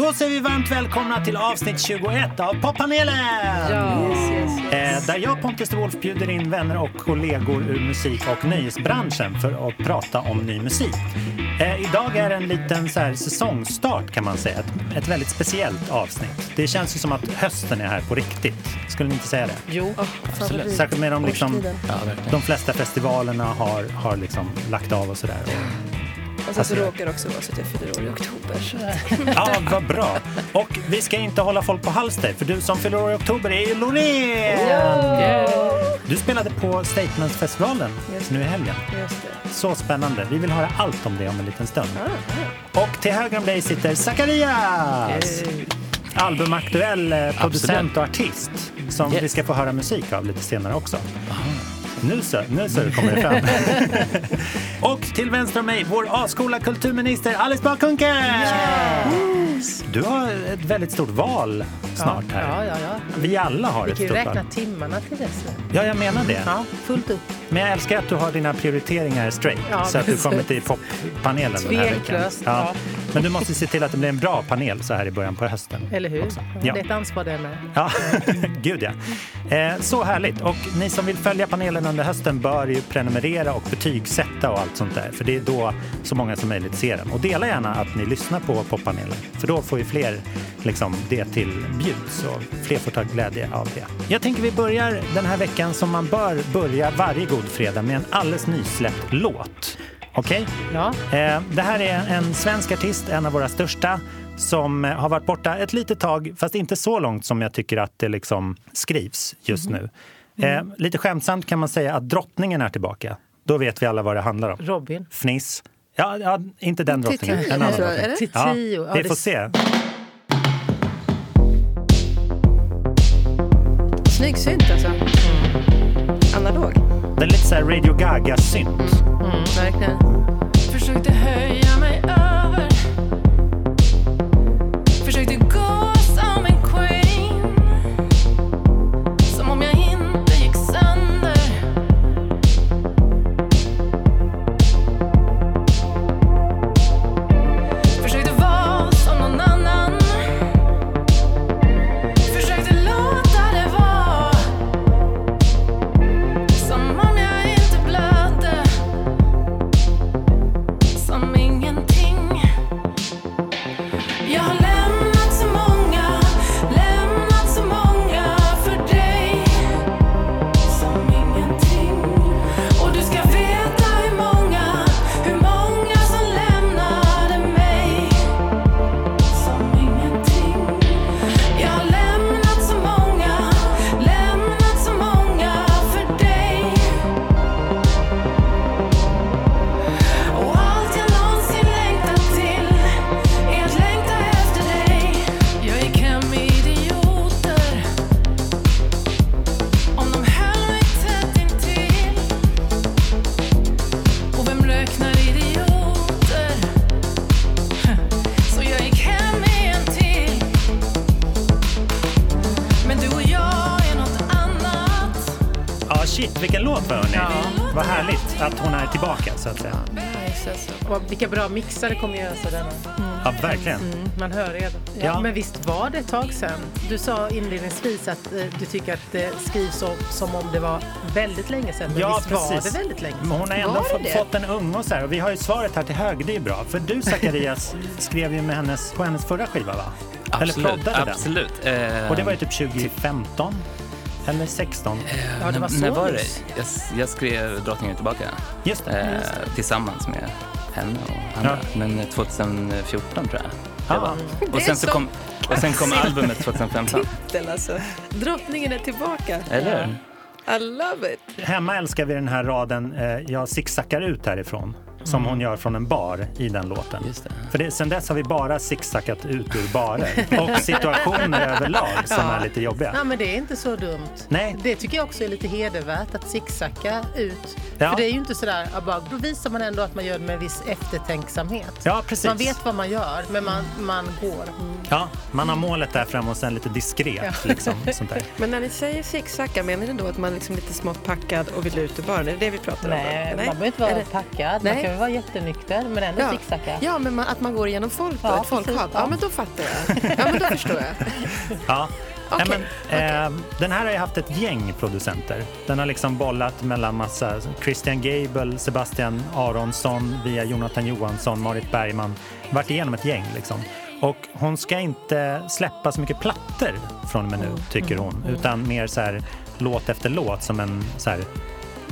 Då säger vi varmt välkomna till avsnitt 21 av Poppanelen! Ja. Yes, yes, yes. där jag, Pontus de Wolf, bjuder in vänner och kollegor ur musik och nöjesbranschen för att prata om ny musik. Eh, idag är det en liten så här, säsongstart kan man säga. Ett, ett, väldigt speciellt avsnitt. Det känns ju som att hösten är här på riktigt. Skulle ni inte säga det? Jo, oh, absolut. Särskilt med de, liksom, ja, de flesta festivalerna har, har liksom lagt av och sådär. Och sen så råkar det också vara så att jag fyller år i oktober. Så. ja, vad bra. Och vi ska inte hålla folk på halster, för du som fyller år i oktober är ju Loreen! Ja. Du spelade på Statementsfestivalen nu i helgen. Så spännande. Vi vill höra allt om det om en liten stund. Ah, Och till höger om dig sitter Zacharias! Albumaktuell eh, producent och artist som yes. vi ska få höra musik av lite senare också. Aha. Nu så, nu så kommer det fram. och till vänster om mig, vår A-skola kulturminister Alice Bah! Yes. Du har ett väldigt stort val snart ja, här. Ja, ja, ja. Vi alla har Vi ett stort val. Vi kan ju räkna timmarna till dess. Ja, jag menar det. Ja, fullt upp. Men jag älskar att du har dina prioriteringar straight ja, så att du kommer till poppanelen den här veckan. Ja. Men du måste se till att det blir en bra panel så här i början på hösten. Eller hur? Ja. Det är ett ansvar det med. Ja, gud ja. Eh, så härligt. Och ni som vill följa panelen under hösten bör ju prenumerera och betygsätta och allt sånt där. För det är då så många som möjligt ser den. Och dela gärna att ni lyssnar på poppanelen. För då får ju fler liksom, det till bjuds och fler får ta glädje av det. Jag tänker vi börjar den här veckan som man bör börja varje god fredag med en alldeles nysläppt låt. Okej? Okay? Ja. Eh, det här är en svensk artist, en av våra största som har varit borta ett litet tag, fast inte så långt som jag tycker att det liksom skrivs just mm. nu. Mm. Eh, lite skämtsamt kan man säga att drottningen är tillbaka. Då vet vi alla vad det handlar om. Robin. Fniss. Ja, ja inte den drottningen. En annan drottning. Ja, vi får se. Snygg synt alltså. Det är lite såhär Radio Gaga-synt. Mm, mm, verkligen. Försökte höja vilka bra mixar det kommer göra så denna. Ja, verkligen. Mm, man hör redan. Ja, Ja. Men visst var det ett tag sedan? Du sa inledningsvis att eh, du tycker att det skrivs som, som om det var väldigt länge sedan. Men Ja, visst var precis. det väldigt länge Men hon har ändå Var fått, fått en unge och så här. Och vi har ju svaret här till höger, det är bra. För du Zacharias skrev ju med hennes, på hennes förra skiva va? Eller Absolut, proddade den. absolut. Eh, Och det var ju typ 2015 eller 16. eh, Ja, det var så när var det? Jag, jag skrev Drottningen tillbaka Just det. eh, tillsammans med henne och andra. Men 2014 tror jag. Det Ah. Och sen, så kom, och sen kom albumet 2015. titel alltså. Drottningen är tillbaka. Eller? I love it. Hemma älskar vi den här raden eh, Jag zigzaggar ut härifrån. Som hon gör från en bar i den låten. Just det. För det, sen dess har vi bara zigzackat ut ur barer. Och situationer överlag som är lite jobbiga. Ja, men det är inte så dumt. Nej. Det tycker jag också är lite hedervärt att zigzacka ut. Ja. För det är ju inte sådär, ja, bara, då visar man ändå att man gör det med en viss eftertänksamhet. Ja, precis. Man vet vad man gör, men man, man går. Ja, man har målet där fram och sen lite diskret. Liksom, sånt där. Men när ni säger zigzacka, menar ni då att man liksom lite smått packad och vill ut ur baren? Är det det vi pratar om? Nej, man behöver inte vara packad. Man Nej, väl vara jättenykter men ändå Ja. zigzacka. Ja, men man, att man går igenom folk då, Ja, ett folkhav. Ja. ja. men då fattar jag. Ja, men då förstår jag. Ja. Okej, Nej, men, eh, den här har ju haft ett gäng producenter. Den har liksom bollat mellan massa Christian Gable, Sebastian Aronsson via Jonathan Johansson, Marit Bergman. Varit igenom ett gäng liksom. Och hon ska inte släppa så mycket plattor från och med nu, tycker hon. Utan mer så här låt efter låt som en så här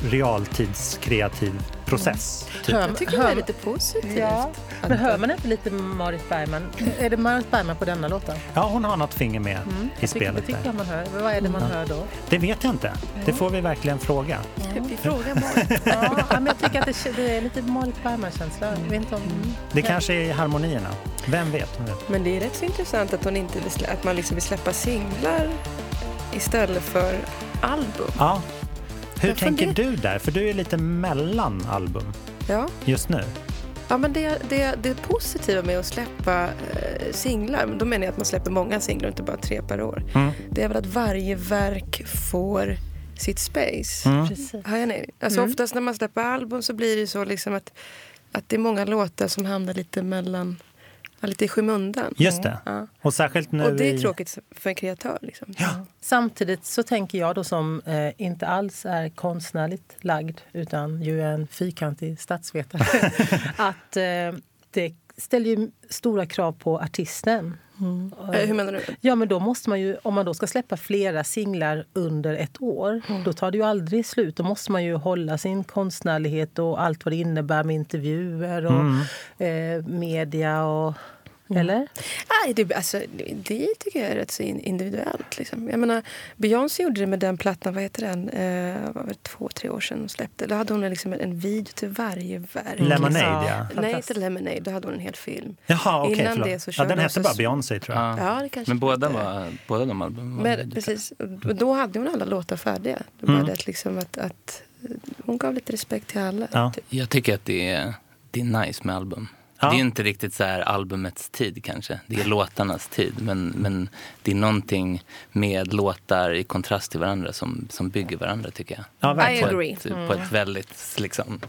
realtidskreativ process. Typ. Hör- Jag tycker hör- det är lite positivt. Ja, men hör man inte lite Marit Bergman? Är det Marit Bergman på denna låten? Ja, hon har något finger med i Jag tycker, det spelet tycker där. jag man hör. Men Vad är det man hör då? Det vet jag inte. Det får vi verkligen fråga. Vi frågar Marit. Ja, men jag tycker att det, det är lite Marit Bergman-känsla. Inte om... Det kanske är i harmonierna. Vem vet? Vem vet? Men det är rätt så intressant att, hon inte vill att man liksom vill släppa singlar istället för album. Ja. Hur Jag tänker du där? För du är lite mellan album Ja, just nu. ja men det, det, det positiva med att släppa eh, singlar, då menar jag att man släpper många singlar, inte bara tre per år. Mm. Det är väl att varje verk får sitt space. Mm. Precis. Har jag nej? Alltså oftast när man släpper album så blir det så liksom att, att det är många låtar som hamnar lite mellan, lite i skymundan. Just det. Ja. Och särskilt nu Och det är i... tråkigt för en kreatör. Liksom. Ja. Samtidigt så tänker jag då som eh, inte alls är konstnärligt lagd utan ju är en fyrkantig statsvetare att eh, det ställer ju stora krav på artisten. Eh, Hur menar du? Ja, men då måste man ju, om man då ska släppa flera singlar under ett år, då tar det ju aldrig slut. Då måste man ju hålla sin konstnärlighet och allt vad det innebär med intervjuer och eh, media och... Eller? Nej, det, alltså, det tycker jag är rätt så in- individuellt. Liksom. Jag menar, Beyoncé gjorde det med den plattan, vad heter den? Eh, var det två, tre år sedan hon släppte. Då hade hon liksom en, en video till varje verk. Lemonade, Ja. ja. Nej, inte Lemonade. Då hade hon en hel film. Jaha, okej. Innan förlåt. det så ja, körde den de hette bara Beyoncé, tror jag. Ja. Ja, det kanske Men båda, var, båda de albumen var Men, precis. Och då hade hon alla låtar färdiga. Det Mm. var det liksom att, att hon gav lite respekt till alla. Ja. Typ. Jag tycker att det är, det är nice med album. Ja. Det är inte riktigt så här albumets tid kanske. Det är låtarnas tid. Men, men det är någonting med låtar i kontrast till varandra som, som bygger varandra tycker jag. Ja, I verkligen. agree. På ett, på ett väldigt liksom,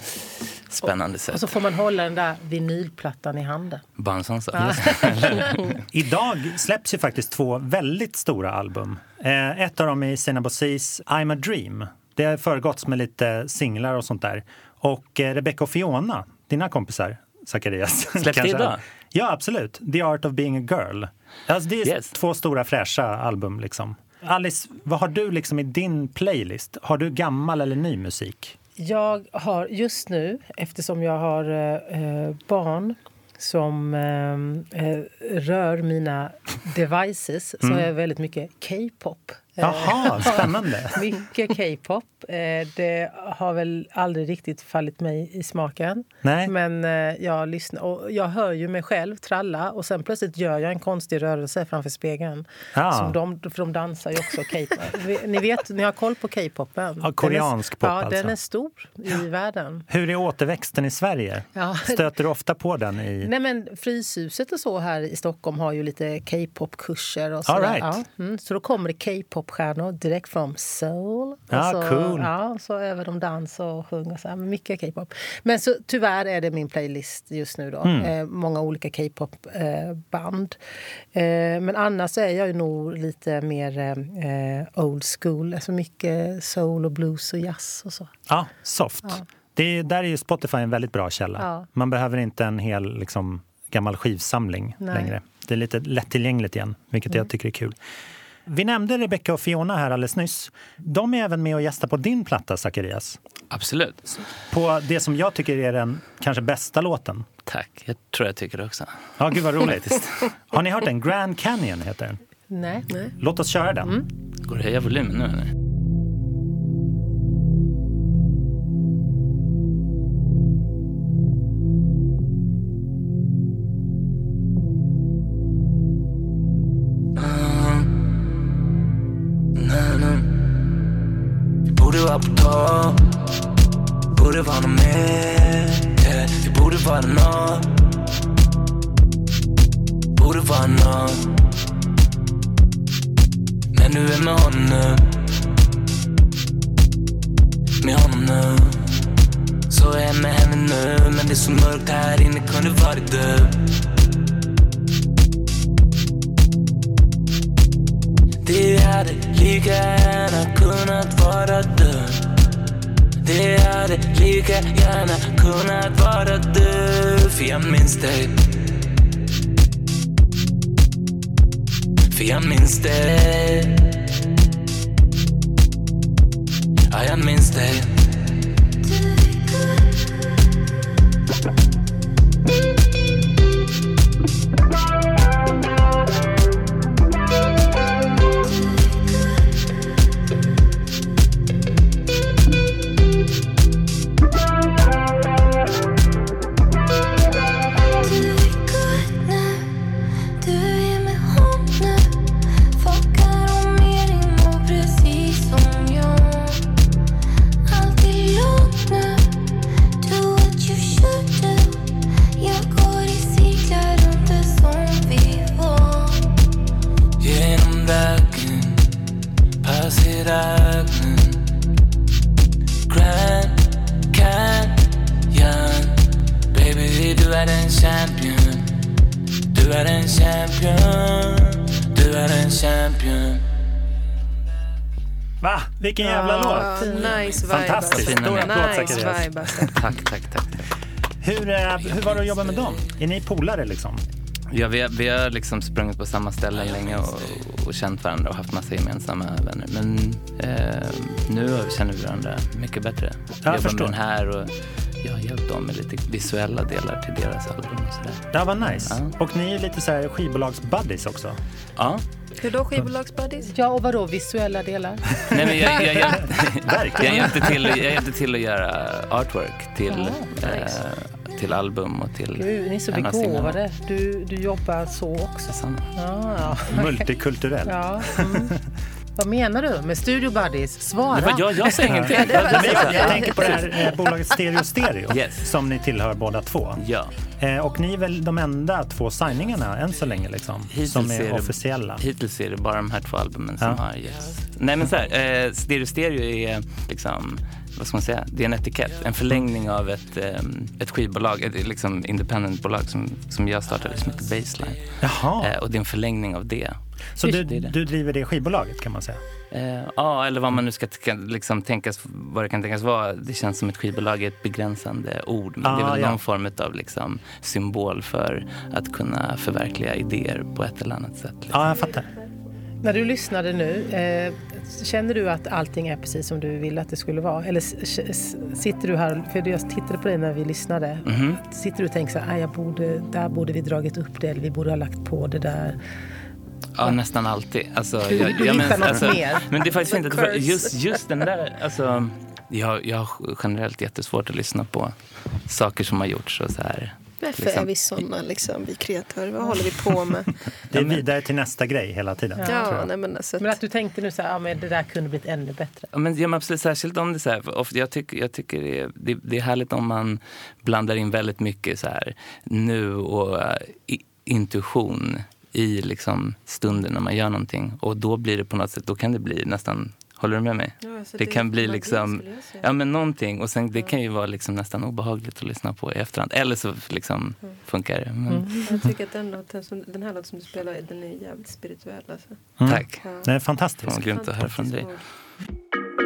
spännande sätt. Och så får man hålla den där vinylplattan i handen. Bara en sån sak. Idag släpps ju faktiskt två väldigt stora album. Eh, ett av dem är Sina Bossis I'm a Dream. Det har föregåtts med lite singlar och sånt där. Och eh, Rebecca och Fiona, dina kompisar, Zacharias. Släpps det kanske- idag? Ja, absolut. The Art of Being a Girl. Alltså, det är Yes. två stora fräscha album. Liksom. Alice, vad har du liksom i din playlist? Har du gammal eller ny musik? Jag har just nu, eftersom jag har eh, barn som eh, eh, rör mina devices, så har jag väldigt mycket K-pop. Eh, Jaha, spännande. Mycket K-pop. Eh, det har väl aldrig riktigt fallit mig i smaken. Nej. Men eh, jag lyssnar och jag hör ju mig själv tralla och sen plötsligt gör jag en konstig rörelse framför spegeln. Ja. Som de, för de dansar ju också K-pop. ni vet, ni har koll på K-popen? Ja, koreansk är, pop Ja, alltså. den är stor i världen. Hur är återväxten i Sverige? Ja. Stöter du ofta på den? i... Nej, men Fryshuset och så här i Stockholm har ju lite K-pop-kurser. och så right. ja, mm, Så då kommer det K-pop-stjärnor direkt från Seoul. Ja, och så, cool. Ja, så över de dans och sjunger. Så mycket K-pop. Men så, tyvärr är det min playlist just nu. Då. Mm. Eh, många olika K-pop-band. Eh, men annars är jag ju nog lite mer eh, old school. Alltså mycket soul och blues och jazz och så. Ja, soft. Ja. Det är, där är ju Spotify en väldigt bra källa. Ja. Man behöver inte en hel liksom, gammal skivsamling Nej. längre. Det är lite lättillgängligt igen, vilket jag tycker är kul. Vi nämnde Rebecca och Fiona här alldeles nyss. De är även med och gästar på din platta, Zacharias. Absolut. På det som jag tycker är den kanske bästa låten. Tack. Jag tror jag tycker det också. Ja, gud vad roligt. Har ni hört den? Grand Canyon heter den. Nej. Låt oss köra den. Går det att höja volymen nu eller? Vi borde vara på topp Borde vara nåt mer yeah. Vi borde vara nåt Borde vara nåt Men du är med honom nu Med honom nu Så gå hem med henne nu Men det är så mörkt här inne, kunde varit du Det hade lika gärna kunnat vara du. Det hade lika gärna kunnat vara du För jag minns dig. För jag minns dig. Ja, jag minns dig. Vilken jävla låt! Nice vibe. Fantastiskt. Fina Stor applåd Nice Zacharias. vibe alltså. Tack, tack, tack. Hur, eh, hur var det att jobba med dem? Är ni polare liksom? Ja, vi, har, vi har liksom sprungit på samma ställen länge och, och känt varandra och haft massa gemensamma vänner. Men eh, nu känner vi varandra mycket bättre. Jag jobbar förstår. med den här och jag har hjälpt dem med lite visuella delar till deras album och sådär. Det var nice. Ja. Och ni är lite så här skivbolags-buddies också. Ja, Hur då skivbolagsbuddies? Ja, och vadå visuella delar? nej men jag, jag, jag, jag, hjälpte till, jag hjälpte till att göra artwork till, Ja, eh, till album och till Gud, ni är så begåvade. Du, du jobbar så också. Ja, ja. Multikulturell. ja. Mm. Vad menar du med Studio Buddies? Svara! Var jag, jag säger ingenting. Men jag, jag tänker på det här eh, bolaget Stereo Stereo Yes. som ni tillhör båda två. Ja. Eh, och ni är väl de enda två signingarna än så länge liksom, Hittills som är är det- officiella. Hittills är det bara de här två albumen som Ja. har yes. Nej men så här, eh, Stereo Stereo är liksom, vad ska man säga, det är en etikett. En förlängning av ett, eh, ett skivbolag, ett liksom independent-bolag som, som jag startade som heter Baseline. Jaha, Eh, och det är en förlängning av det. så du, det det. du driver det skivbolaget kan man säga? Eh, Ja, eller vad man nu ska liksom tänkas, vad det kan tänkas vara. Det känns som ett skivbolag är ett begränsande ord. Men det är Ah, väl ja. någon form av liksom symbol för att kunna förverkliga idéer på ett eller annat sätt. Liksom. Ja, jag fattar. När du lyssnade nu, eh, känner du att allting är precis som du ville att det skulle vara? Eller sitter du här, för jag tittade på dig när vi lyssnade, Mhm. sitter du och tänker så här, "Ah, jag borde, där borde vi dragit upp det eller vi borde ha lagt på det där. Ja, nästan alltid. Alltså, Du- du hittar något mer. Men det är faktiskt The inte... Curse. just, just den där... Alltså, jag, jag har generellt jättesvårt att lyssna på saker som har gjorts och så här. Varför Liksom. är vi såna, liksom, vi kreatörer? Vad håller vi på med? Det är vidare till nästa grej hela tiden. tror ja, nej, men alltså, Men att du tänkte nu så här, ja, men det där kunde blivit ännu bättre. Ja, men, ja, men absolut, särskilt om det så här, ofta, jag tycker, jag tycker det, är, det, det är härligt om man blandar in väldigt mycket så här nu och eh, i, intuition i liksom stunden när man gör någonting. Och då blir det på något sätt, då kan det bli nästan, håller du med mig? Ja, alltså, det, det kan bli liksom, ja men någonting. Och sen det kan ju vara liksom nästan obehagligt att lyssna på i efterhand. Eller så liksom funkar det. Men, Jag tycker att den, låten som, den här låten som du spelar, den är jävligt spirituell. Alltså. Mm. Tack. Ja. Det är fantastiskt. Fan, grymt att höra från dig. Fantastisk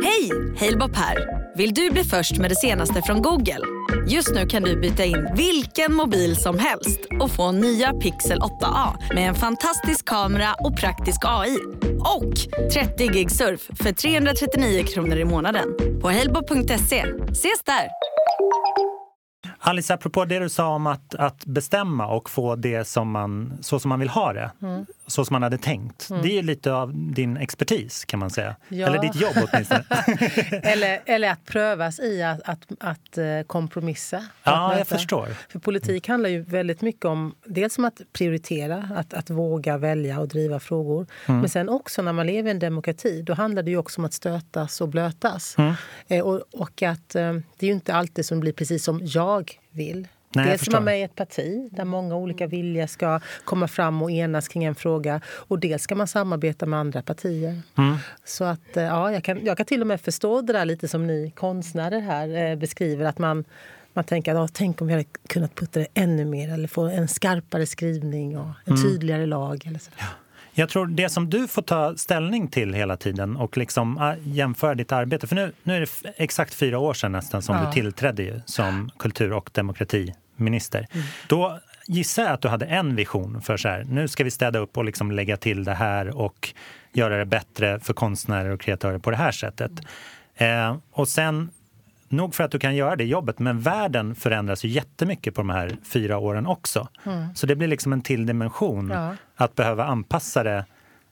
Hej! Halebop här. Vill du bli först med det senaste från Google? Just nu kan du byta in vilken mobil som helst och få nya Pixel 8A med en fantastisk kamera och praktisk AI. Och 30 gig surf för 339 kronor i månaden på halebop.se. Ses där! Alice, apropå det du sa om att, att bestämma och få det som man, så som man vill ha det, Mm. Så som man hade tänkt. Det är lite av din expertis kan man säga. Ja. Eller ditt jobb åtminstone. Eller, eller att prövas i att, att, att eh, kompromissa. Att ja, möta. jag förstår. För politik handlar ju väldigt mycket om dels om att prioritera, att, att våga välja och driva frågor. Mm. Men sen också när man lever i en demokrati, då handlar det ju också om att stötas och blötas. Mm. Eh, och, och att eh, det är ju inte alltid som blir precis som jag vill. Nej, dels är man med i ett parti där många olika viljor ska komma fram och enas kring en fråga. Och dels ska man samarbeta med andra partier. Mm. Så att, eh, ja, jag, kan, jag kan till och med förstå det där lite som ni konstnärer här eh, beskriver. Att man, man tänker att ja, tänk om vi hade kunnat putta det ännu mer eller få en skarpare skrivning och en Mm. tydligare lag. Eller så. Jag tror det som du får ta ställning till hela tiden och liksom ah, jämföra ditt arbete. För nu, nu är det exakt fyra år sedan nästan som Ja. du tillträdde ju som kultur och demokratiminister. Mm. Då gissar jag att du hade en vision för så här, nu ska vi städa upp och liksom lägga till det här och göra det bättre för konstnärer och kreatörer på det här sättet. Eh, och sen Nog för att du kan göra det jobbet, men världen förändras ju jättemycket på de här fyra åren också. Så det blir liksom en till dimension Ja. att behöva anpassa det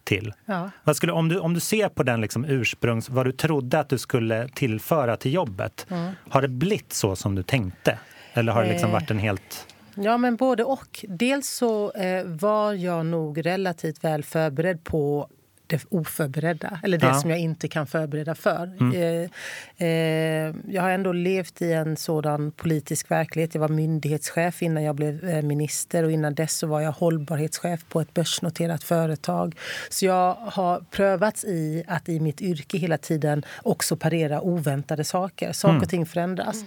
till. Ja. Vad skulle, om, du, om du ser på den liksom ursprungs, vad du trodde att du skulle tillföra till jobbet, har det blivit så som du tänkte? Eller har det liksom Eh. varit en helt... Ja, men både och. Dels så eh, var jag nog relativt väl förberedd på det oförberedda, eller det Ja. Mm. som jag inte kan förbereda för. Eh, eh, jag har ändå levt i en sådan politisk verklighet. Jag var myndighetschef innan jag blev eh, minister och innan dess så var jag hållbarhetschef på ett börsnoterat företag. Så jag har prövats i att i mitt yrke hela tiden också parera oväntade saker. Saker Mm. och ting förändras.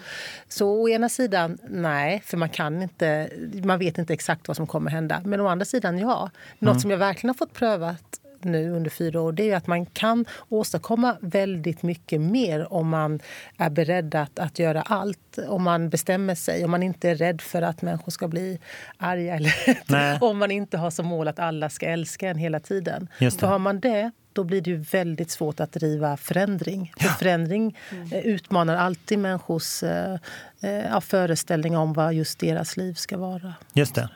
Så å ena sidan, nej, för man kan inte, man vet inte exakt vad som kommer hända. Men å andra sidan, ja. Något Mm. som jag verkligen har fått prövat nu under fyra år det är ju att man kan åstadkomma väldigt mycket mer om man är beredd att, att göra allt. Om man bestämmer sig, om man inte är rädd för att människor ska bli arga. Eller om man inte har som mål att alla ska älska en hela tiden. För har man det, då blir det ju väldigt svårt att driva förändring. För förändring eh, utmanar alltid människors eh, eh, ja, föreställning om vad just deras liv ska vara. Just det.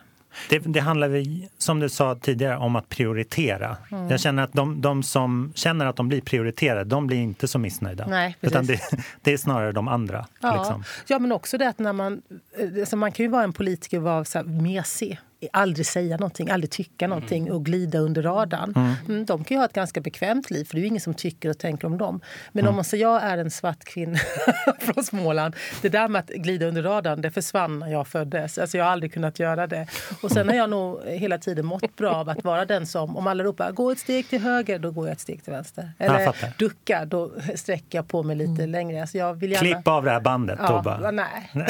Det, det handlar, som du sa tidigare, om att prioritera. Mm. Jag känner att de, de som känner att de blir prioriterade, de blir inte så missnöjda. Nej, Utan det, det är snarare de andra. Ja. Liksom. ja, men också det att när man... eh, Alltså man kan ju vara en politiker och vara så här mesig. Aldrig säga någonting, aldrig tycka någonting och glida under radarn. Mm, de kan ju ha ett ganska bekvämt liv, för det är ju ingen som tycker och tänker om dem. Men om man säger jag är en svart kvinna från Småland. Det där med att glida under radarn, det försvann när jag föddes. Alltså jag har aldrig kunnat göra det. Och sen har jag nog hela tiden mått bra av att vara den som, om alla ropar gå ett steg till höger, då går jag ett steg till vänster. Eller ducka, då sträcker jag på mig lite längre. Alltså jag vill gärna... Klipp av det här bandet. Ja, och bara, nej.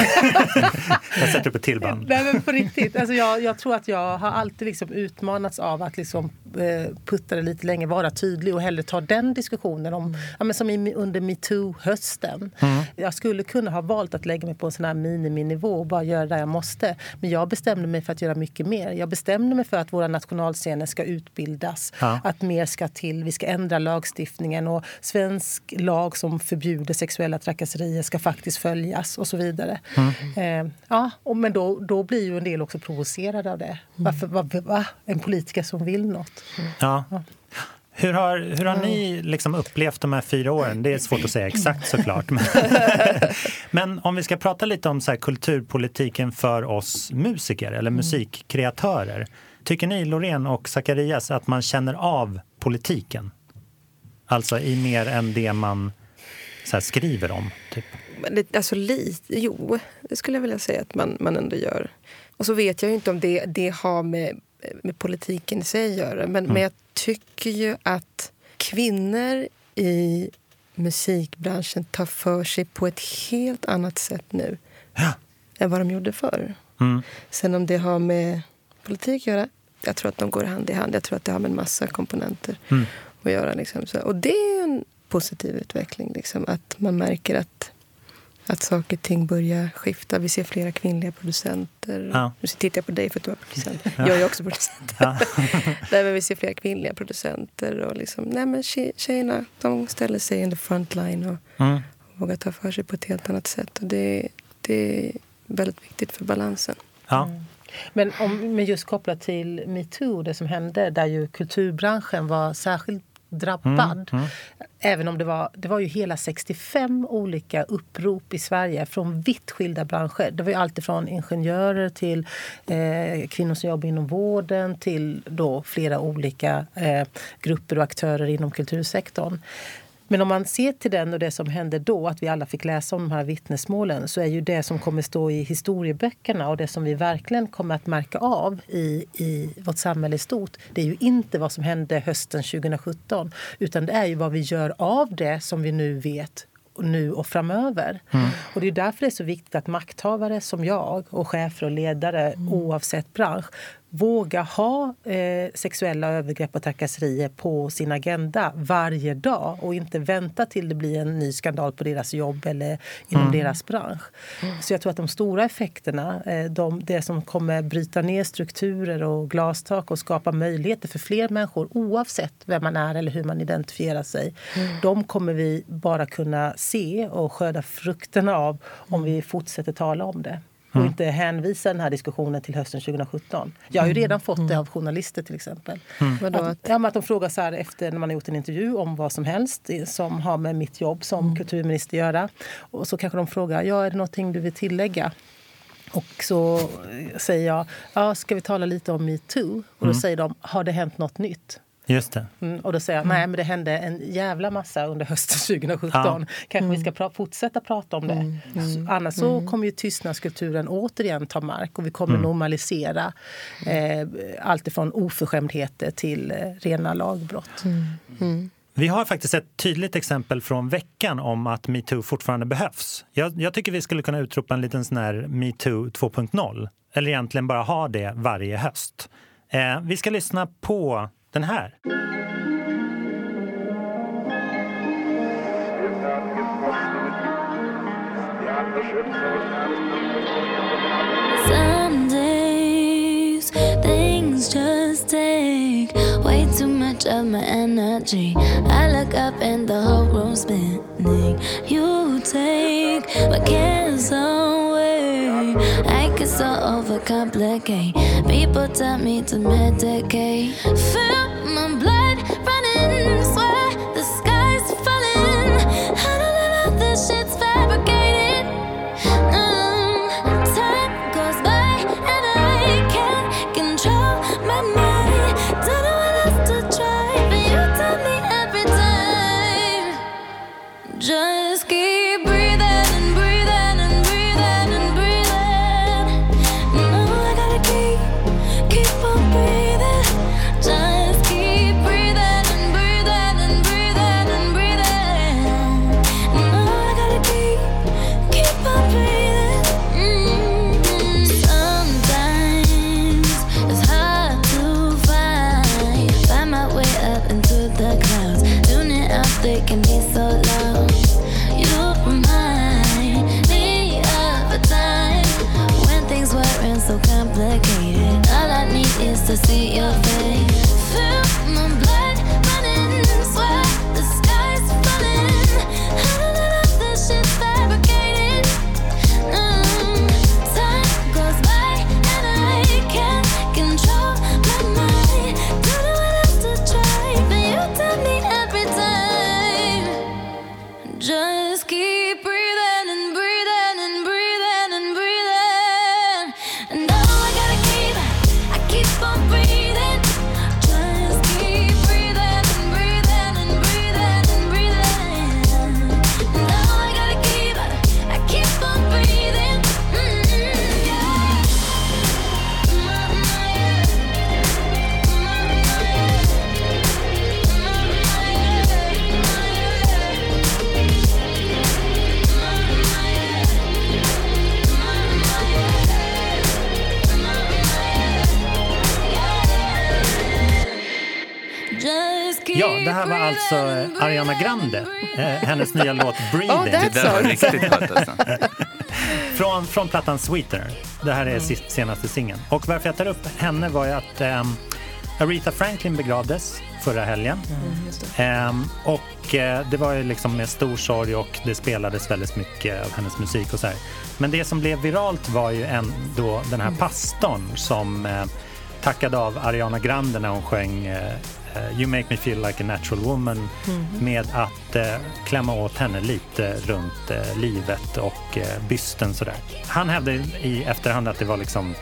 jag sätter upp ett till band. nej men på riktigt. Alltså jag, jag tror att jag har alltid liksom utmanats av att liksom, eh, putta det lite längre, vara tydlig och hellre ta den diskussionen. Om, ja, men som i, under metoo-hösten. Jag skulle kunna ha valt att lägga mig på en sån här miniminivå och bara göra det jag måste. Men jag bestämde mig för att göra mycket mer. Jag bestämde mig för att våra nationalscener ska utbildas. Ja. Att mer ska till. Vi ska ändra lagstiftningen och svensk lag som förbjuder sexuella trakasserier ska faktiskt följas och så vidare. Eh, ja, och, men då, då blir ju en del också provocerade av det. Varför, va, va? En politiker som vill något. Ja. Hur har, hur har ni liksom upplevt de här fyra åren? Det är svårt att säga exakt såklart. Men, men om vi ska prata lite om så här kulturpolitiken för oss musiker eller musikkreatörer. Tycker ni, Loreen och Zacharias, att man känner av politiken? Alltså i mer än det man så här, skriver om? Typ. Men det- Alltså lite, jo, det skulle jag vilja säga att man, man ändå gör. Och så vet jag ju inte om det, det har med, med politiken i sig att göra. Men, men jag tycker ju att kvinnor i musikbranschen tar för sig på ett helt annat sätt nu Ja. än vad de gjorde förr. Mm. Sen om det har med politik att göra, jag tror att de går hand i hand. Jag tror att det har med en massa komponenter Mm. att göra. Liksom. Och det är en positiv utveckling. Liksom, att man märker att, att saker och ting börjar skifta. Vi ser flera kvinnliga producenter. Ja. Nu tittar jag på dig för att du är producent. Jag är också producent. Ja. nej, men vi ser flera kvinnliga producenter. Och liksom, nej, men tje- tjejerna de ställer sig in the front line och Mm. vågar ta för sig på ett helt annat sätt. Och det, det är väldigt viktigt för balansen. Ja. Men, om, men just kopplat till metoo, det som hände där ju kulturbranschen var särskilt drabbad. Även om det var, det var ju hela 65 olika upprop i Sverige från vitt skilda branscher. Det var ju alltifrån ingenjörer till eh, kvinnor som jobbar inom vården till då flera olika eh, grupper och aktörer inom kultursektorn. Men om man ser till den och det som hände då, att vi alla fick läsa om de här vittnesmålen, så är ju det som kommer stå i historieböckerna och det som vi verkligen kommer att märka av i, i vårt samhälle i stort, det är ju inte vad som hände hösten 2017, utan det är ju vad vi gör av det som vi nu vet nu och framöver. Mm. Och det är därför det är så viktigt att makthavare som jag och chefer och ledare mm. oavsett bransch våga ha eh, sexuella övergrepp och trakasserier på sin agenda varje dag och inte vänta till det blir en ny skandal på deras jobb eller inom mm. deras bransch. Så jag tror att de stora effekterna, eh, de, det som kommer bryta ner strukturer och glastak och skapa möjligheter för fler människor oavsett vem man är eller hur man identifierar sig. Mm. De kommer vi bara kunna se och skörda frukterna av om vi fortsätter tala om det och mm. inte hänvisa den här diskussionen till hösten 2017. Jag har ju mm. redan fått det mm. av journalister till exempel. Mm. Att, ja, att de frågar så här efter när man har gjort en intervju om vad som helst som har med mitt jobb som mm. kulturminister att göra. Och så kanske de frågar, ja är det någonting du vill tillägga? Och så säger jag, ja, ska vi tala lite om metoo? Och då säger de, har det hänt något nytt? Just det. Mm, och då säger jag, nej men det hände en jävla massa under hösten 2017. Ja. Kanske mm. vi ska pra fortsätta prata om det. Mm. mm. Annars så mm. kommer ju tystnadskulturen återigen ta mark och vi kommer mm. normalisera eh, allt ifrån oförskämdheter till eh, rena lagbrott. Vi har faktiskt ett tydligt exempel från veckan om att metoo fortfarande behövs. Jag, jag tycker vi skulle kunna utropa en liten sån här metoo 2.0. Eller egentligen bara ha det varje höst. Eh, vi ska lyssna på den här. Some days things just take way too much of my energy. I look up and the whole room's spinning. You take my cares away. I get so overcomplicate. People tell me to medicate. Feel my blood var alltså Ariana Grande. Eh, hennes nya låt Breathing. Oh, that's Det där var riktigt skönt alltså. Från, från plattan Sweetener. Det här är sist, senaste singeln. Och varför jag tar upp henne var ju att ehm, Aretha Franklin begravdes förra helgen. Ehm, och eh, det var ju liksom med stor sorg och det spelades väldigt mycket av hennes musik och så här. Men det som blev viralt var ju ändå den här pastorn som eh, tackade av Ariana Grande när hon sjöng eh, You make me feel like a natural woman med att eh, klämma åt henne lite runt eh, livet och eh, bysten sådär. Han hävdade i efterhand att det var liksom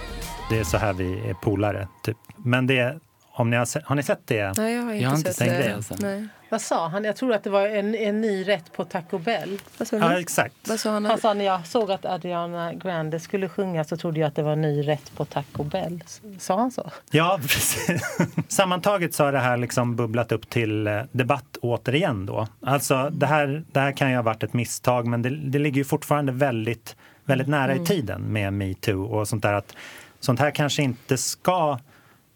det är så här vi är polare. Typ. Men det, Om ni har, se- har ni sett det? Nej, jag har inte Jag har inte sett sett det. det, alltså. Nej. Vad sa han? Jag tror att det var en, en ny rätt på Taco Bell. Vad sa du? Ja, exakt. Vad sa han? Han sa när jag såg att Adriana Grande skulle sjunga så trodde jag att det var en ny rätt på Taco Bell. Sa han så? Ja, precis. Sammantaget så har det här liksom bubblat upp till eh, debatt återigen. Då. Alltså, det, här, det här kan ju ha varit ett misstag, men det, det ligger ju fortfarande väldigt, väldigt nära i tiden med metoo och sånt där. Att sånt här kanske inte ska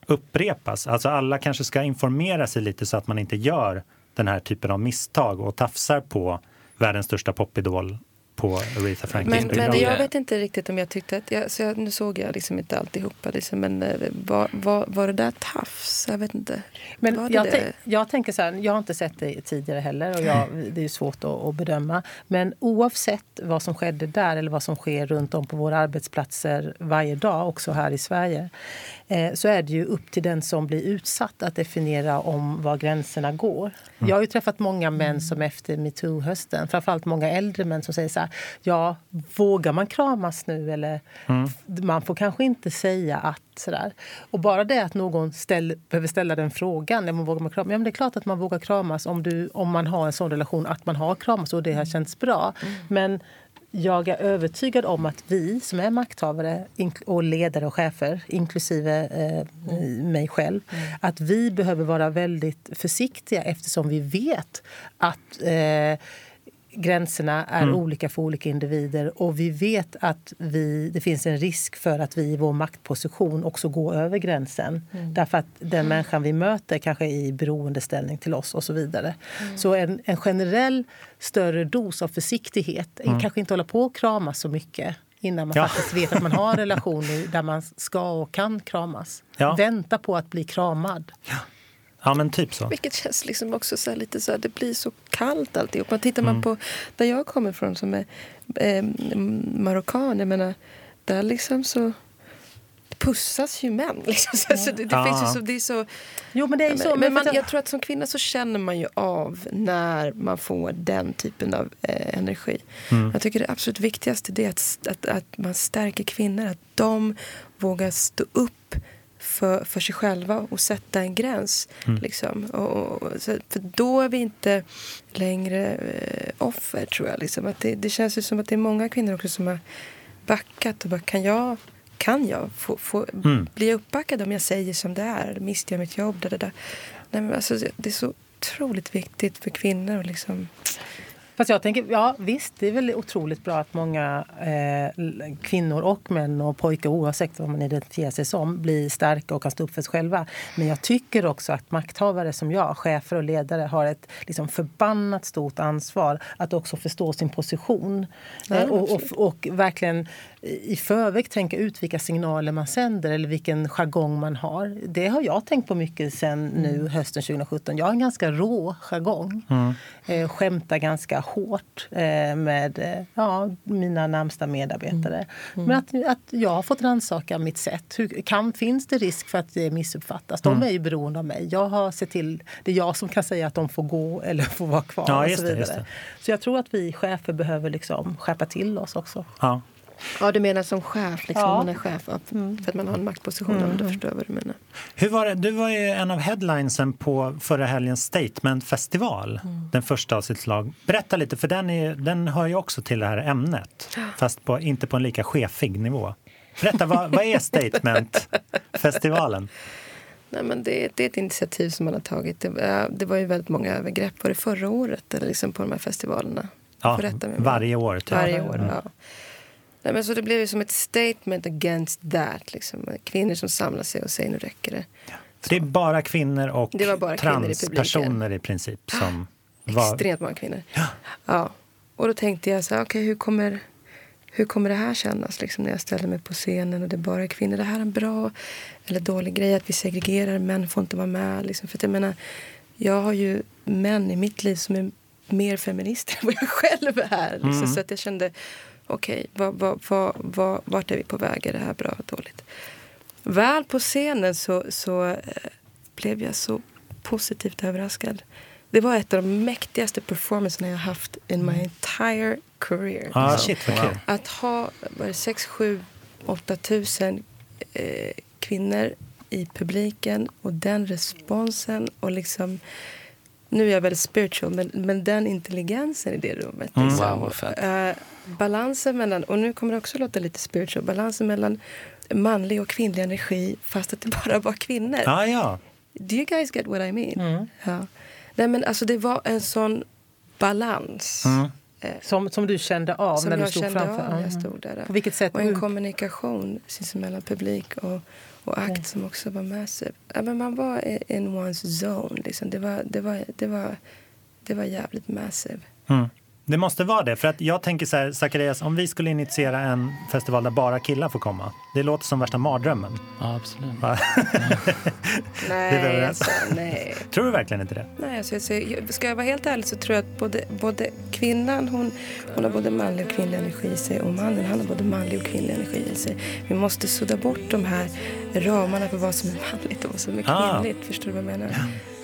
upprepas. Alltså alla kanske ska informera sig lite så att man inte gör den här typen av misstag och tafsar på världens största popidol på Aretha Franklins Men, men jag vet inte riktigt om jag tyckte att... Jag, så jag, nu såg jag liksom inte alltihopa. Liksom, men eh, var, var, var det där tafs? Jag vet inte. Men jag, det? tänk, jag tänker så här, jag har inte sett det tidigare heller och jag, det är svårt att, att bedöma. Men oavsett vad som skedde där eller vad som sker runt om på våra arbetsplatser varje dag, också här i Sverige, så är det ju upp till den som blir utsatt att definiera om var gränserna går. Jag har ju träffat många män som efter metoo-hösten, framförallt många äldre män som säger så här, ja, vågar man kramas nu eller man får kanske inte säga att sådär. Och bara det att någon ställ, behöver ställa den frågan, när man vågar man kramas? Ja, men det är klart att man vågar kramas om, du, om man har en sån relation att man har kramas och det har känts bra. Men jag är övertygad om att vi som är makthavare och ledare och chefer, inklusive eh, mig själv, att vi behöver vara väldigt försiktiga eftersom vi vet att eh, gränserna är olika för olika individer och vi vet att vi, det finns en risk för att vi i vår maktposition också går över gränsen. Därför att den människan vi möter kanske är i beroendeställning till oss och så vidare. Så en, en generell större dos av försiktighet, kanske inte hålla på och krama så mycket innan man Ja. faktiskt vet att man har en relation där man ska och kan kramas. Ja. Vänta på att bli kramad. Ja, men typ så. Vilket känns liksom också så här lite så här, det blir så kallt alltihop. Man tittar Mm. man på där jag kommer ifrån som är eh, marockan, jag menar, där liksom så pussas ju män. Liksom. Så, så det, det, Ja. finns ju så, det är så... Jo, men det är ju men så. men man, jag tror att som kvinna så känner man ju av när man får den typen av eh, energi. Mm. Jag tycker det absolut viktigaste är att, att, att man stärker kvinnor. Att de vågar stå upp för, för sig själva och sätta en gräns. Liksom. Och, och, för då är vi inte längre eh, offer, tror jag. Liksom. Att det, det känns ju som att det är många kvinnor också som har backat och bara, kan jag, kan jag få, få, Mm. bli uppbackad om jag säger som det är? Mister jag mitt jobb? Det, det, där. Nej, men alltså, det är så otroligt viktigt för kvinnor att liksom... Fast jag tänker, ja visst, det är väl otroligt bra att många eh, kvinnor och män och pojkar oavsett vad man identifierar sig som blir starka och kan stå upp för sig själva. Men jag tycker också att makthavare som jag, chefer och ledare har ett liksom, förbannat stort ansvar att också förstå sin position. Ja, eh, och, och, och verkligen i förväg tänka ut vilka signaler man sänder eller vilken jargong man har. Det har jag tänkt på mycket sen nu hösten 2017. Jag har en ganska rå jargong. Eh, skämtar ganska hårt eh, med eh, ja, mina närmsta medarbetare. Men att, att jag har fått rannsaka mitt sätt. Hur, kan, finns det risk för att det missuppfattas? De är ju beroende av mig. Jag har sett till, det är jag som kan säga att de får gå eller får vara kvar. Ja, och så, vidare. det. så jag tror att vi chefer behöver liksom skärpa till oss också. Ja. Ja, du menar som chef, liksom, Ja. man är chef. ja, För att man har en maktposition. Ja, då förstår jag vad du menar. Hur var det? Du var ju en av headlinesen på förra helgens Statement-festival. Den första av sitt slag. Berätta lite, för den, är, den hör ju också till det här ämnet. Fast på, inte på en lika chefig nivå. Berätta, vad, vad är Statement-festivalen? Nej, men det, det är ett initiativ som man har tagit. Det, var- det var ju väldigt många övergrepp. Var det förra året eller liksom på de här festivalerna? Ja, varje år. Typ. Varje år, ja. Nej, men så det blev ju som ett statement against that. Liksom. Kvinnor som samlar sig och säger nu räcker det. För det är bara kvinnor och bara kvinnor i transpersoner i princip som var... Extremt många kvinnor. Ja. Och då tänkte jag så här, okej hur kommer hur kommer det här kännas liksom, när jag ställer mig på scenen och det är bara kvinnor? Det här är en bra eller dålig grej att vi segregerar, män får inte vara med. Liksom. För att jag menar, jag har ju män i mitt liv som är mer feminister än vad jag själv är. Liksom. Så att jag kände, okej, vad, vad, vad, vad, vart är vi på väg? Är det här bra eller dåligt? Väl på scenen så, så eh, blev jag så positivt överraskad. Det var ett av de mäktigaste performancerna jag haft in my entire career. Ah, shit, kul. Att ha var det 6, 7, 8 tusen eh, kvinnor i publiken och den responsen och liksom nu är jag väldigt spiritual, men, men den intelligensen i det rummet. Mm. Liksom. Wow. Eh, balansen mellan, och nu kommer det också låta lite spiritual, balansen mellan manlig och kvinnlig energi fast att det bara var kvinnor. Ja, ja. Do you guys get what I mean? Mm. Ja. Nej, men alltså det var en sån balans Mm. Som, som du kände av som när du jag stod kände framför? av när jag Mm. stod där. På vilket sätt? Och en kommunikation sinsemellan publik och, och akt som också var massiv. Ja, men man var in one's zone. Liksom. Det, var, det, var, det, var, det var jävligt massive. Mm. Det måste vara det. För att jag tänker så här, Zacharias, om vi skulle initiera en festival där bara killar får komma. Det låter som värsta mardrömmen. Ja, absolut. Det vi Nej, alltså, nej. Tror du verkligen inte det? nej alltså, alltså, jag- ska jag vara helt ärlig så tror jag att både, både kvinnan hon, hon har både manlig och kvinnlig energi i sig och mannen han har både manlig och kvinnlig energi i sig. Vi måste sudda bort de här ramarna för vad som är manligt och vad som är Ah. kvinnligt. Förstår du vad jag menar? Det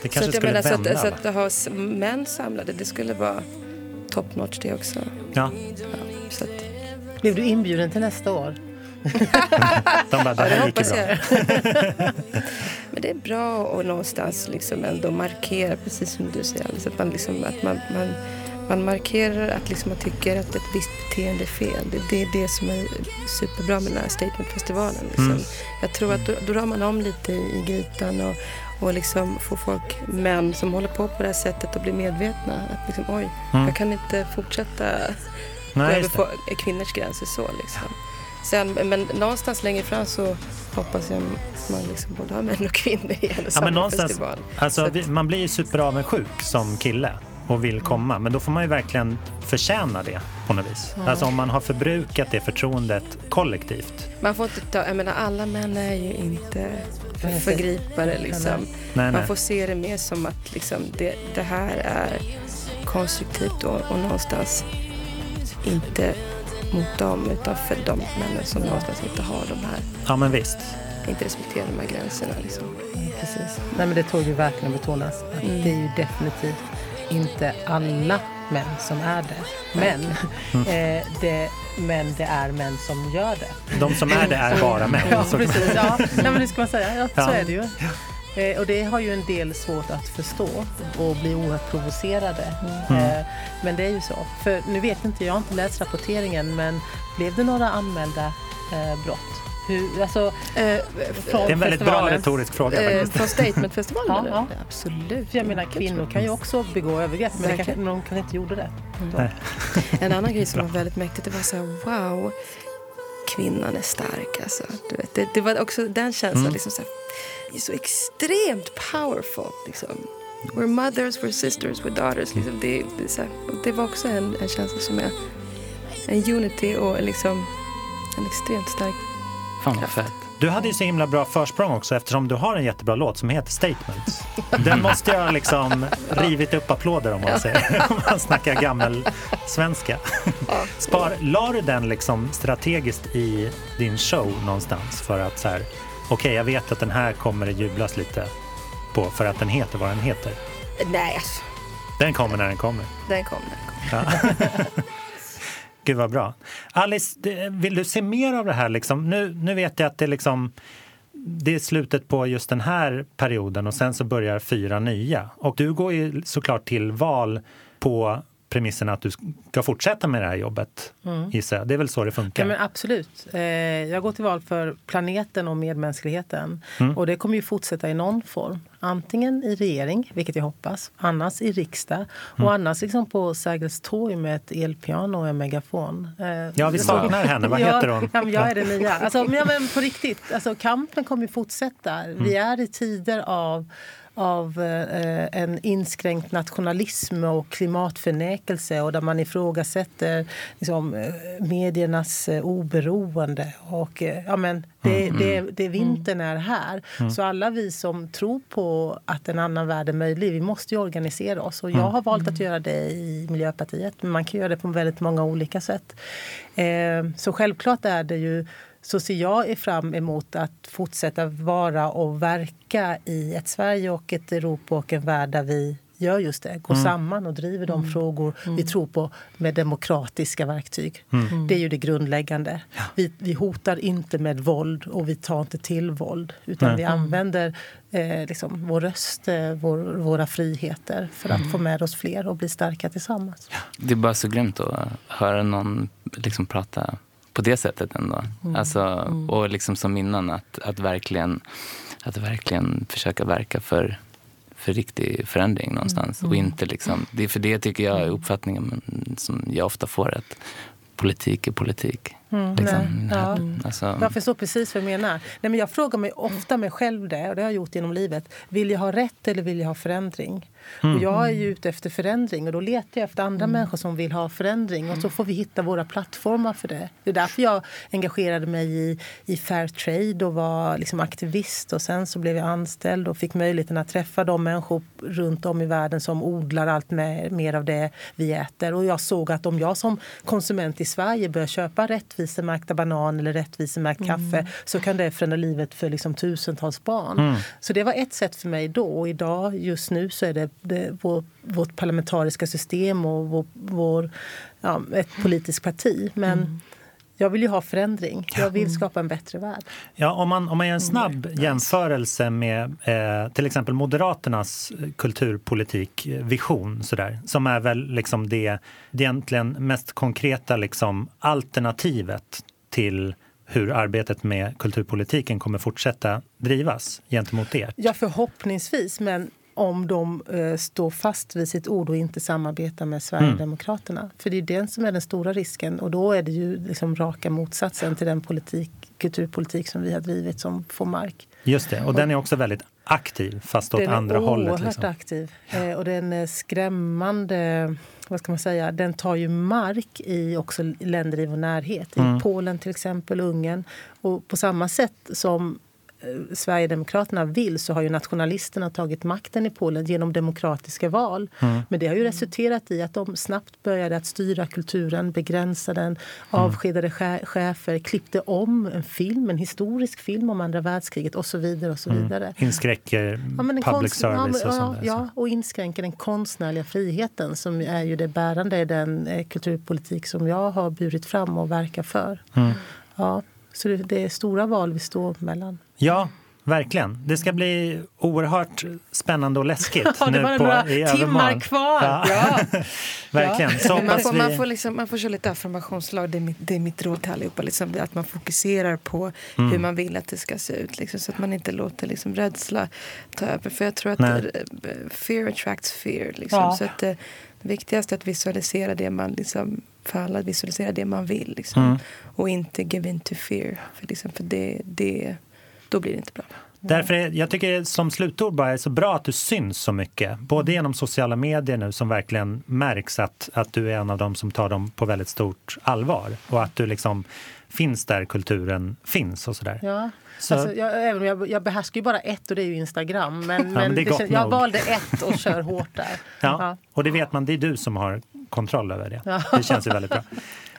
Så kanske att, jag skulle menar, så vända. att, så att ha män samlade, det skulle vara top notch det också. Ja, Ja, så att, Blev du inbjuden till nästa år? de bara, det ja, här gick ju hoppas bra. Men det är bra att någonstans liksom ändå markera, precis som du säger Alice, att man, liksom, att man, man, man markerar att liksom man tycker att ett visst beteende är fel. Det, det är det som är superbra med den här statementfestivalen. Liksom. Mm. Jag tror att då, då rör man om lite i, i grytan och, och liksom får folk, män som håller på på det här sättet att bli medvetna. Att liksom, oj, Mm. jag kan inte fortsätta gå över på kvinnors gränser så liksom. Sen, men någonstans längre fram så hoppas jag att man liksom både har män och kvinnor i en och Ja, samma men festival. alltså, Så att- vi, man blir ju superavundsjuk som kille och vill komma. Men då får man ju verkligen förtjäna det på något vis. Alltså om man har förbrukat det förtroendet kollektivt. Man får inte ta, jag menar alla män är ju inte förgripare liksom. Nej, nej. Man får se det mer som att liksom, det, det här är konstruktivt och, och någonstans inte mot dem utan för de männen som någonstans inte har de här, Ja, men visst. inte respekterar de här gränserna liksom. Precis. Nej, men det tog ju verkligen betonas. Att Mm. Det är ju definitivt inte alla män som är det. Men, eh, det, men det är män som gör det. De som är det är bara män. Ja, precis. Ja, nej, men det ska man säga. Ja, Ja. Så är det ju. Eh, och det har ju en del svårt att förstå och bli oerhört provocerade. Mm. Eh, men det är ju så. För nu vet inte, jag har inte läst rapporteringen, men blev det några anmälda eh, brott? Hur, alltså, Eh, från Det är en väldigt bra festivalen? retorisk fråga Eh, från Statementfestivalen? Ja, ja. Absolut. För jag menar, kvinnor kan ju också begå övergrepp, men Verkligen. de kanske inte gjorde det. Nej. En annan grej som var väldigt mäktigt, det var så här, wow, kvinnan är stark. Alltså. Du vet, det, det var också den känslan, Mm. liksom så, här, det är så extremt powerful. Liksom. We're mothers, we're sisters, we're daughters. Liksom. Det, det, här, det var också en, en känsla som är en unity och liksom en extremt stark Fan vad fett. Du hade ju så himla bra försprång också eftersom du har en jättebra låt som heter Statements. Den måste jag liksom rivit upp applåder om man säger. Om man snackar gammel svenska. Spar, la du den liksom strategiskt i din show någonstans för att så här, okej jag vet att den här kommer det jublas lite på för att den heter vad den heter. Nej, alltså, Den kommer när den kommer. den kom. Den kom. Gud vad bra. Alice, vill du se mer av det här? Liksom? Nu, nu vet jag att det, liksom, det är slutet på just den här perioden och sen så börjar fyra nya. Och du går ju såklart till val på premissen att du ska fortsätta med det här jobbet, gissar jag. Det är väl så det funkar? Ja, men absolut. Eh, jag går till val för planeten och medmänskligheten. Mm. Och det kommer ju fortsätta i någon form. Antingen i regering, vilket jag hoppas, annars i riksdag och Mm. annars liksom på Sergels torg med ett elpiano och en megafon. Eh, Ja, vi saknar henne. Vad heter hon? Ja, jag är den nya. Alltså, men på riktigt, alltså, kampen kommer ju fortsätta. Vi Mm. är i tider av av eh, en inskränkt nationalism och klimatförnekelse och där man ifrågasätter liksom, eh, mediernas eh, oberoende. Och, ja, men det, det, det vintern är här. Så alla vi som tror på att en annan värld är möjlig, vi måste ju organisera oss. Och jag har valt att göra det i Miljöpartiet, men man kan göra det på väldigt många olika sätt. Eh, så självklart är det ju så ser jag fram emot att fortsätta vara och verka i ett Sverige och ett Europa och en värld där vi gör just det, går samman och driver de frågor vi tror på med demokratiska verktyg. Det är ju det grundläggande. Vi, vi hotar inte med våld och vi tar inte till våld utan Nej. vi använder eh, liksom vår röst, eh, vår, våra friheter för att få med oss fler och bli starka tillsammans. Det är bara så grymt att höra någon liksom prata på det sättet ändå. Alltså, Och liksom som innan, att, att, verkligen, att verkligen försöka verka för, för riktig förändring någonstans. Och inte liksom, det är för det tycker jag är uppfattningen som jag ofta får, att politik är politik. Liksom. nej, ja. Alltså, Jag förstår precis vad du menar. Nej, men jag frågar mig ofta mig själv det, och det har jag gjort genom livet. Vill jag ha rätt eller vill jag ha förändring? Och jag är ju ute efter förändring och då letar jag efter andra människor som vill ha förändring och så får vi hitta våra plattformar för det. Det är därför jag engagerade mig i, i fair trade och var liksom aktivist och sen så blev jag anställd och fick möjligheten att träffa de människor runt om i världen som odlar allt mer, mer av det vi äter. Och jag såg att om jag som konsument i Sverige börjar köpa rättvisemärkta banan eller rättvisemärkt kaffe så kan det förändra livet för liksom tusentals barn. Så det var ett sätt för mig då. Och idag, just nu, så är det, det vår, vårt parlamentariska system och vår, vår, ja, ett politiskt parti. Men jag vill ju ha förändring. Jag vill skapa en bättre värld. Ja, om, man, om man gör en snabb jämförelse med eh, till exempel Moderaternas kulturpolitikvision sådär, som är väl liksom det, det egentligen mest konkreta liksom, alternativet till hur arbetet med kulturpolitiken kommer fortsätta drivas gentemot er. Ja, förhoppningsvis. Men om de eh, står fast vid sitt ord och inte samarbetar med Sverigedemokraterna. För det är den som är den stora risken. Och då är det ju liksom raka motsatsen till den politik, kulturpolitik som vi har drivit som får mark. Just det, och den är också väldigt aktiv fast åt Den andra är hållet. oerhört Liksom. aktiv. Eh, och den är skrämmande... Vad ska man säga? Den tar ju mark i också länder i vår närhet. Mm. I Polen till exempel, Ungern. Och på samma sätt som eh, Sverigedemokraterna vill så har ju nationalisterna tagit makten i Polen genom demokratiska val. Mm. Men det har ju resulterat i att de snabbt började att styra kulturen, begränsa den, avskedade che- chefer, klippte om en film, en historisk film om andra världskriget och så vidare. och så vidare. Inskränker Ja, public konst- ja, service och ja, sånt där. Ja, och inskränker den konstnärliga friheten som är ju det bärande i den eh, kulturpolitik som jag har burit fram och verkar för. Mm. Ja, så det, det är stora val vi står mellan. Ja, verkligen. Det ska bli oerhört spännande och läskigt Ja, det nu var på, några i timmar kvar. Ja. Ja. verkligen. Så Men man, får, vi... man, får liksom, man får köra lite affirmationslag. Det är mitt, det är mitt råd till allihopa. Liksom, att man fokuserar på Mm. hur man vill att det ska se ut. Liksom, så att man inte låter liksom, rädsla ta över. För jag tror att Nej. fear attracts fear. Liksom. Ja. Så att, eh, det viktigaste är att visualisera det man liksom, för alla, att visualisera det man vill. Liksom. Mm. Och inte give in to fear. För, liksom, för det, det, då blir det inte bra. Därför är, jag tycker som slutord bara är så bra att du syns så mycket. Både genom sociala medier nu som verkligen märks att, att du är en av dem som tar dem på väldigt stort allvar. Och att du liksom finns där kulturen finns och sådär. Ja. Så- Alltså, jag, även jag, jag behärskar ju bara ett och det är ju Instagram. Men, men det känns- jag valde ett och kör hårt där. Ja, och det vet man, det är du som har kontroll över det. Ja. Det känns ju väldigt bra.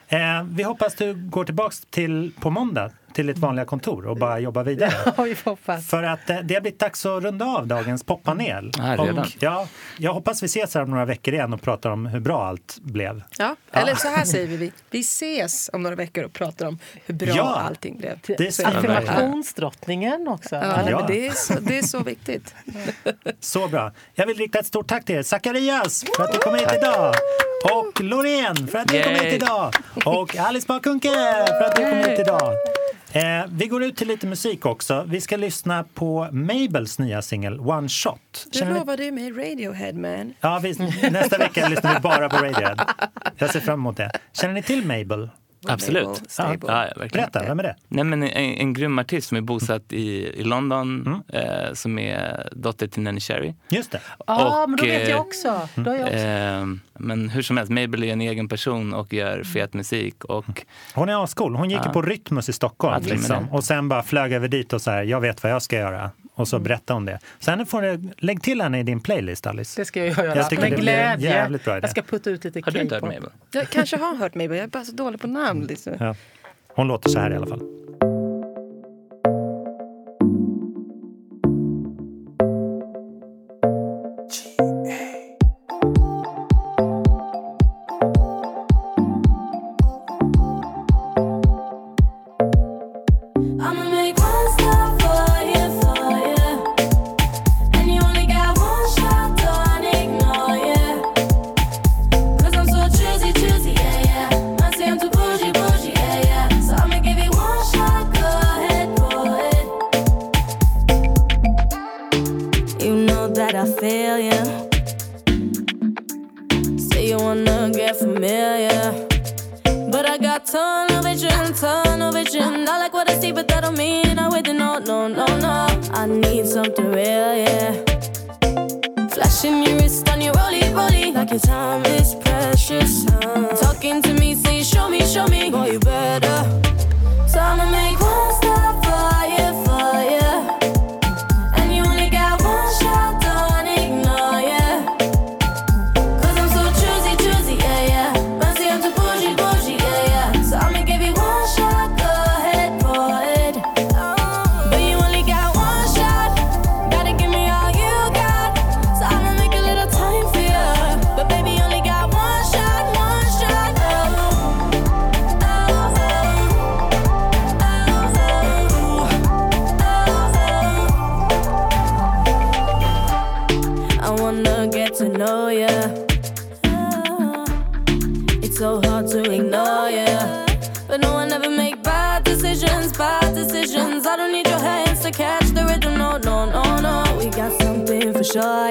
Eh, vi hoppas du går tillbaks till, på måndag till ditt vanliga kontor och bara jobbar vidare. Ja, vi. För att eh, det har blivit dags att runda av dagens poppanel. Ja, redan. och, ja, jag hoppas vi ses här om några veckor igen och pratar om hur bra allt blev. Ja. Eller så här säger vi. Vi ses om några veckor och pratar om hur bra Ja. allting blev. Det. Affirmationsdrottningen också. Ja, Ja. Men det, är så, det är så viktigt. Så bra. Jag vill rikta ett stort tack till er. Zacharias för att du kom hit idag. Och Loreen för att du kom hit idag. Och Alice Bakunke för att du kom hit idag. Eh, vi går ut till lite musik också. Vi ska lyssna på Mabels nya singel One Shot. Du Känner ni- lovade ju mig Radiohead man. Ja, vi, nästa vecka lyssnar vi bara på Radiohead. Jag ser fram emot det. Känner ni till Mabel? Absolut. Ja, ja, verkligen. Berätta, vem är det? Nej, men en, en grym artist som är bosatt i, i London, Mm. eh, som är dotter till Nanny Cherry. Just det. Ja, Och, men då vet eh, jag också. Då jag också. Eh, men hur som helst, Mabel är en egen person och gör fet musik. Och Hon är ascool. Hon gick Ja. på Rytmus i Stockholm. Liksom. Och sen bara flög över dit och så här, jag vet vad jag ska göra. Och så berättade hon det. Sen får du, lägg till henne i din playlist, Alice. Det ska jag göra. Jag tycker Med det glädje. jävligt bra idé. Jag ska putta ut lite har du inte hört K-pop. Mabel? Jag kanske har hört Mabel, jag är bara så dålig på namn. Liksom. Ja. Hon låter så här i alla fall. sure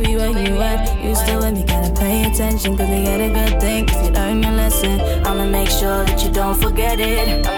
baby, where you at? You still with me, gotta pay attention, cause you got a good thing. If you learn your lesson, I'ma make sure that you don't forget it.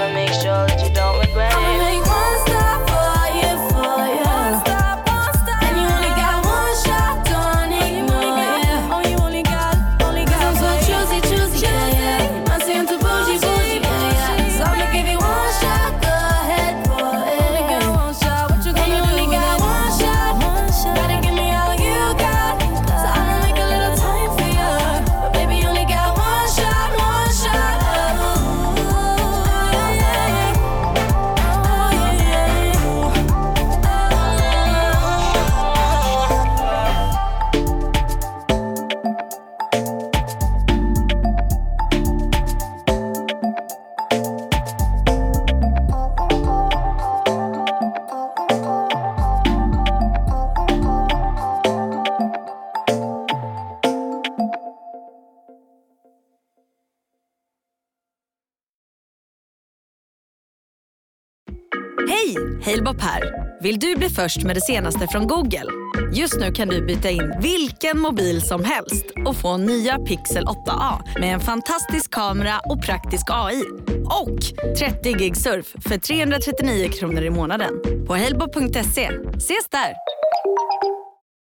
Vill du bli först med det senaste från Google? Just nu kan du byta in vilken mobil som helst och få nya Pixel 8A med en fantastisk kamera och praktisk AI. Och 30 gig surf för 339 kronor i månaden på helbo.se. Ses där!